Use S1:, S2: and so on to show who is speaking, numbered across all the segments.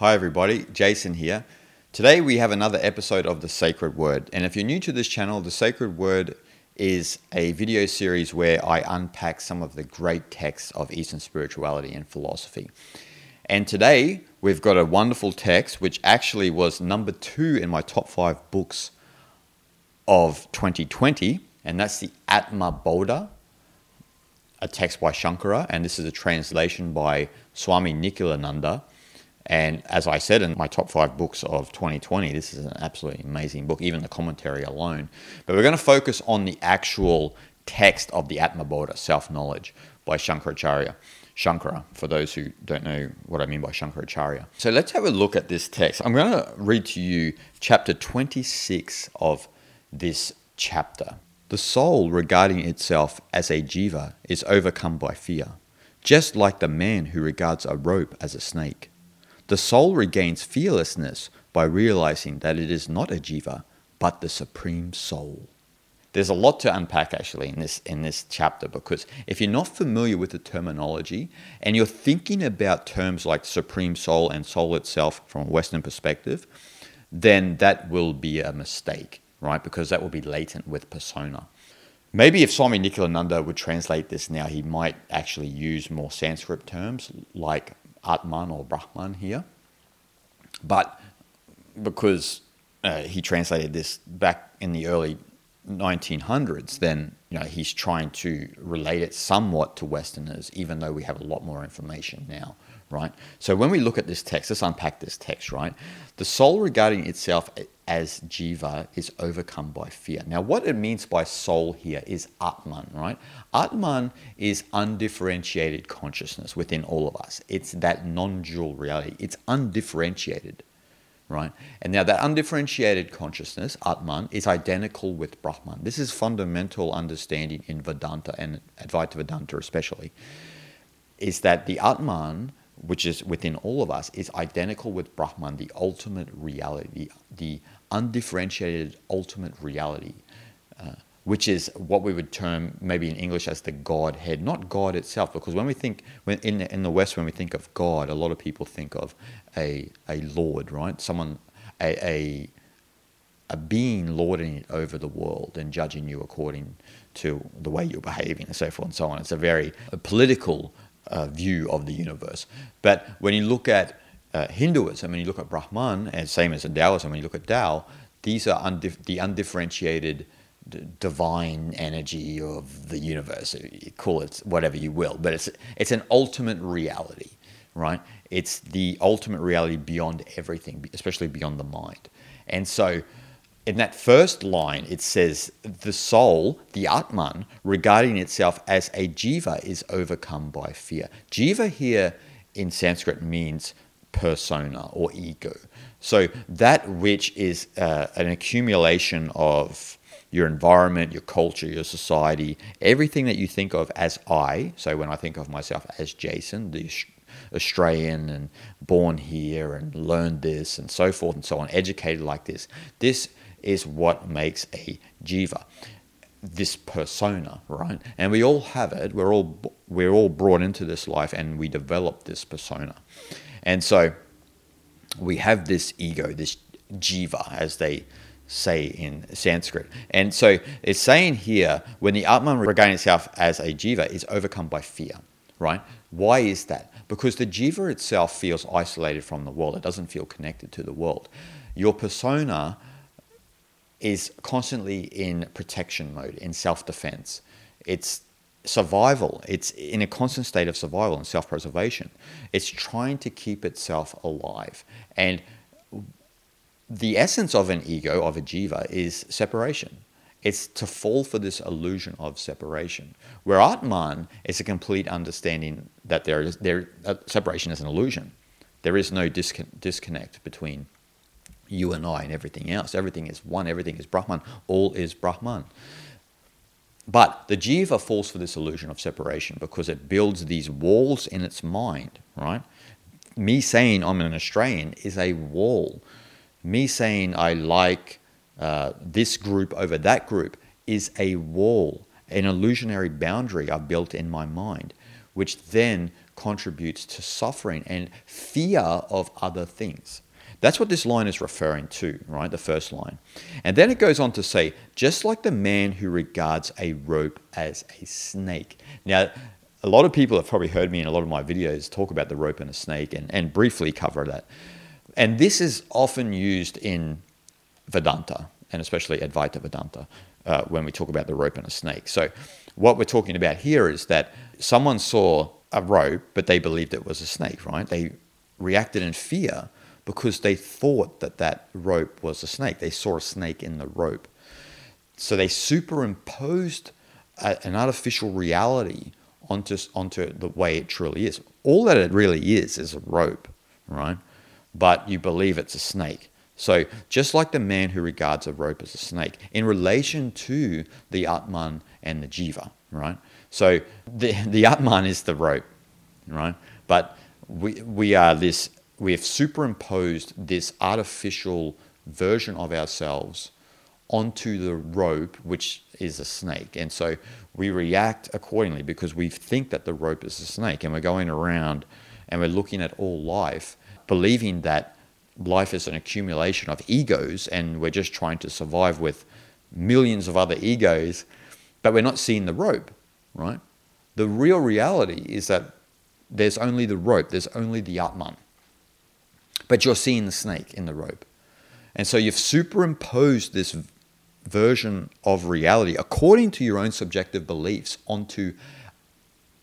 S1: Hi, everybody. Jason here. Today we have another episode of The Sacred Word. And if you're new to this channel, The Sacred Word is a video series where I unpack some of the great texts of Eastern spirituality and philosophy. And today we've got a wonderful text which actually was number two in my top five books of 2020, and that's the Atma Bodha, a text by Shankara, and this is a translation by Swami Nikhilananda. And as I said in my top five books of 2020, this is an absolutely amazing book, even the commentary alone. But we're going to focus on the actual text of the Atma Bodha, self knowledge, by Shankaracharya. Shankara, for those who don't know what I mean by Shankaracharya. So let's have a look at this text. I'm going to read to you chapter 26 of this chapter. The soul, regarding itself as a jiva, is overcome by fear, just like the man who regards a rope as a snake. The soul regains fearlessness by realizing that it is not a jiva, but the supreme soul. There's a lot to unpack actually in this in this chapter because if you're not familiar with the terminology and you're thinking about terms like supreme soul and soul itself from a Western perspective, then that will be a mistake, right? Because that will be latent with persona. Maybe if Swami Nikhilananda would translate this now, he might actually use more Sanskrit terms like Atman or Brahman here. But because uh, he translated this back in the early 1900s, then you know he's trying to relate it somewhat to Westerners, even though we have a lot more information now, right? So when we look at this text, let's unpack this text, right? The soul regarding itself as jiva is overcome by fear. Now, what it means by soul here is Atman, right? Atman is undifferentiated consciousness within all of us. It's that non dual reality, it's undifferentiated, right? And now, that undifferentiated consciousness, Atman, is identical with Brahman. This is fundamental understanding in Vedanta and Advaita Vedanta, especially, is that the Atman which is within all of us, is identical with Brahman, the ultimate reality, the undifferentiated ultimate reality, uh, which is what we would term maybe in English as the Godhead, not God itself. Because when we think, when in, the, in the West, when we think of God, a lot of people think of a, a Lord, right? Someone, a, a, a being lording it over the world and judging you according to the way you're behaving and so forth and so on. It's a very a political uh, view of the universe. But when you look at uh, Hinduism, and you look at Brahman, and same as in Taoism, when you look at Tao, these are undif- the undifferentiated d- divine energy of the universe. You call it whatever you will, but it's it's an ultimate reality, right? It's the ultimate reality beyond everything, especially beyond the mind. And so, in that first line, it says the soul, the Atman, regarding itself as a jiva, is overcome by fear. Jiva here in Sanskrit means persona or ego. So that which is uh, an accumulation of your environment, your culture, your society, everything that you think of as I. So when I think of myself as Jason, the Australian and born here and learned this and so forth and so on, educated like this, this is what makes a jiva this persona, right? And we all have it. We're all we're all brought into this life, and we develop this persona. And so we have this ego, this jiva, as they say in Sanskrit. And so it's saying here when the Atman regains itself as a jiva is overcome by fear, right? Why is that? Because the jiva itself feels isolated from the world, it doesn't feel connected to the world. Your persona is constantly in protection mode, in self defense. It's survival. It's in a constant state of survival and self preservation. It's trying to keep itself alive. And the essence of an ego, of a jiva, is separation. It's to fall for this illusion of separation. Where Atman is a complete understanding that there is there uh, separation is an illusion. There is no discon- disconnect between you and I and everything else. Everything is one. Everything is Brahman. All is Brahman. But the jiva falls for this illusion of separation because it builds these walls in its mind, right? Me saying I'm an Australian is a wall. Me saying I like uh, this group over that group is a wall, an illusionary boundary I've built in my mind, which then contributes to suffering and fear of other things. That's what this line is referring to, right? The first line. And then it goes on to say, just like the man who regards a rope as a snake. Now, a lot of people have probably heard me in a lot of my videos talk about the rope and a snake and, and briefly cover that. And this is often used in Vedanta, and especially Advaita Vedanta, uh, when we talk about the rope and a snake. So, what we're talking about here is that someone saw a rope, but they believed it was a snake, right? They reacted in fear because they thought that that rope was a snake. They saw a snake in the rope. So they superimposed a, an artificial reality onto, onto the way it truly is. All that it really is is a rope, right? But you believe it's a snake. So just like the man who regards a rope as a snake, in relation to the Atman and the Jiva, right? So the, the Atman is the rope, right? But we, we are this we have superimposed this artificial version of ourselves onto the rope, which is a snake. And so we react accordingly because we think that the rope is a snake. And we're going around and we're looking at all life, believing that life is an accumulation of egos and we're just trying to survive with millions of other egos, but we're not seeing the rope, right? The real reality is that there's only the rope, there's only the Atman but you're seeing the snake in the rope. And so you've superimposed this version of reality according to your own subjective beliefs onto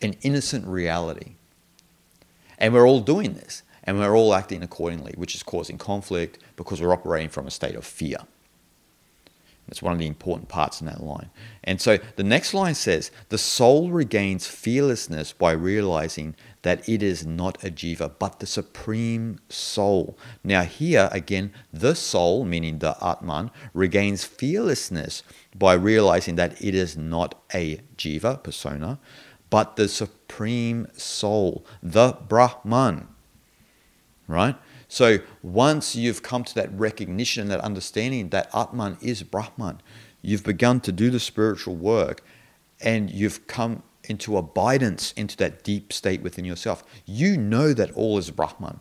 S1: an innocent reality. And we're all doing this, and we're all acting accordingly, which is causing conflict because we're operating from a state of fear. That's one of the important parts in that line. And so the next line says, The soul regains fearlessness by realizing that it is not a jiva, but the supreme soul. Now, here again, the soul, meaning the Atman, regains fearlessness by realizing that it is not a jiva, persona, but the supreme soul, the Brahman. Right? So once you've come to that recognition, that understanding that Atman is Brahman, you've begun to do the spiritual work and you've come into abidance into that deep state within yourself. You know that all is Brahman.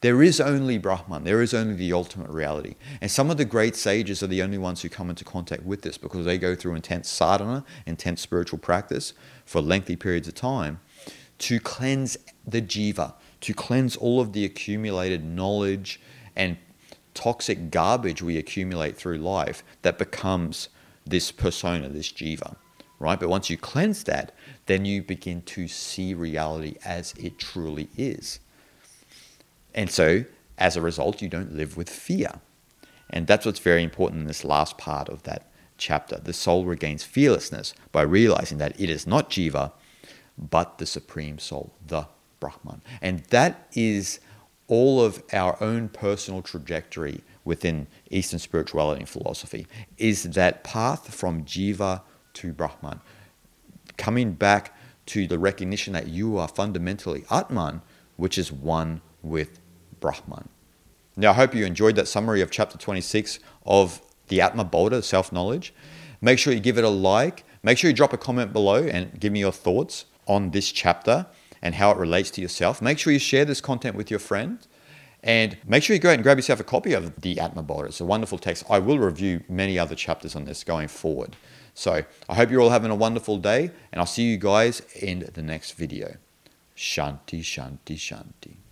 S1: There is only Brahman. There is only the ultimate reality. And some of the great sages are the only ones who come into contact with this because they go through intense sadhana, intense spiritual practice for lengthy periods of time to cleanse the jiva, to cleanse all of the accumulated knowledge and toxic garbage we accumulate through life that becomes this persona, this jiva, right? But once you cleanse that, then you begin to see reality as it truly is. And so, as a result, you don't live with fear. And that's what's very important in this last part of that chapter. The soul regains fearlessness by realizing that it is not jiva, but the supreme soul, the Brahman. And that is all of our own personal trajectory within Eastern spirituality and philosophy, is that path from Jiva to Brahman. Coming back to the recognition that you are fundamentally Atman, which is one with Brahman. Now, I hope you enjoyed that summary of chapter 26 of the Atma Bodha, self knowledge. Make sure you give it a like. Make sure you drop a comment below and give me your thoughts on this chapter and how it relates to yourself. Make sure you share this content with your friends. And make sure you go out and grab yourself a copy of the Atma Bodha. It's a wonderful text. I will review many other chapters on this going forward. So I hope you're all having a wonderful day, and I'll see you guys in the next video. Shanti, Shanti, Shanti.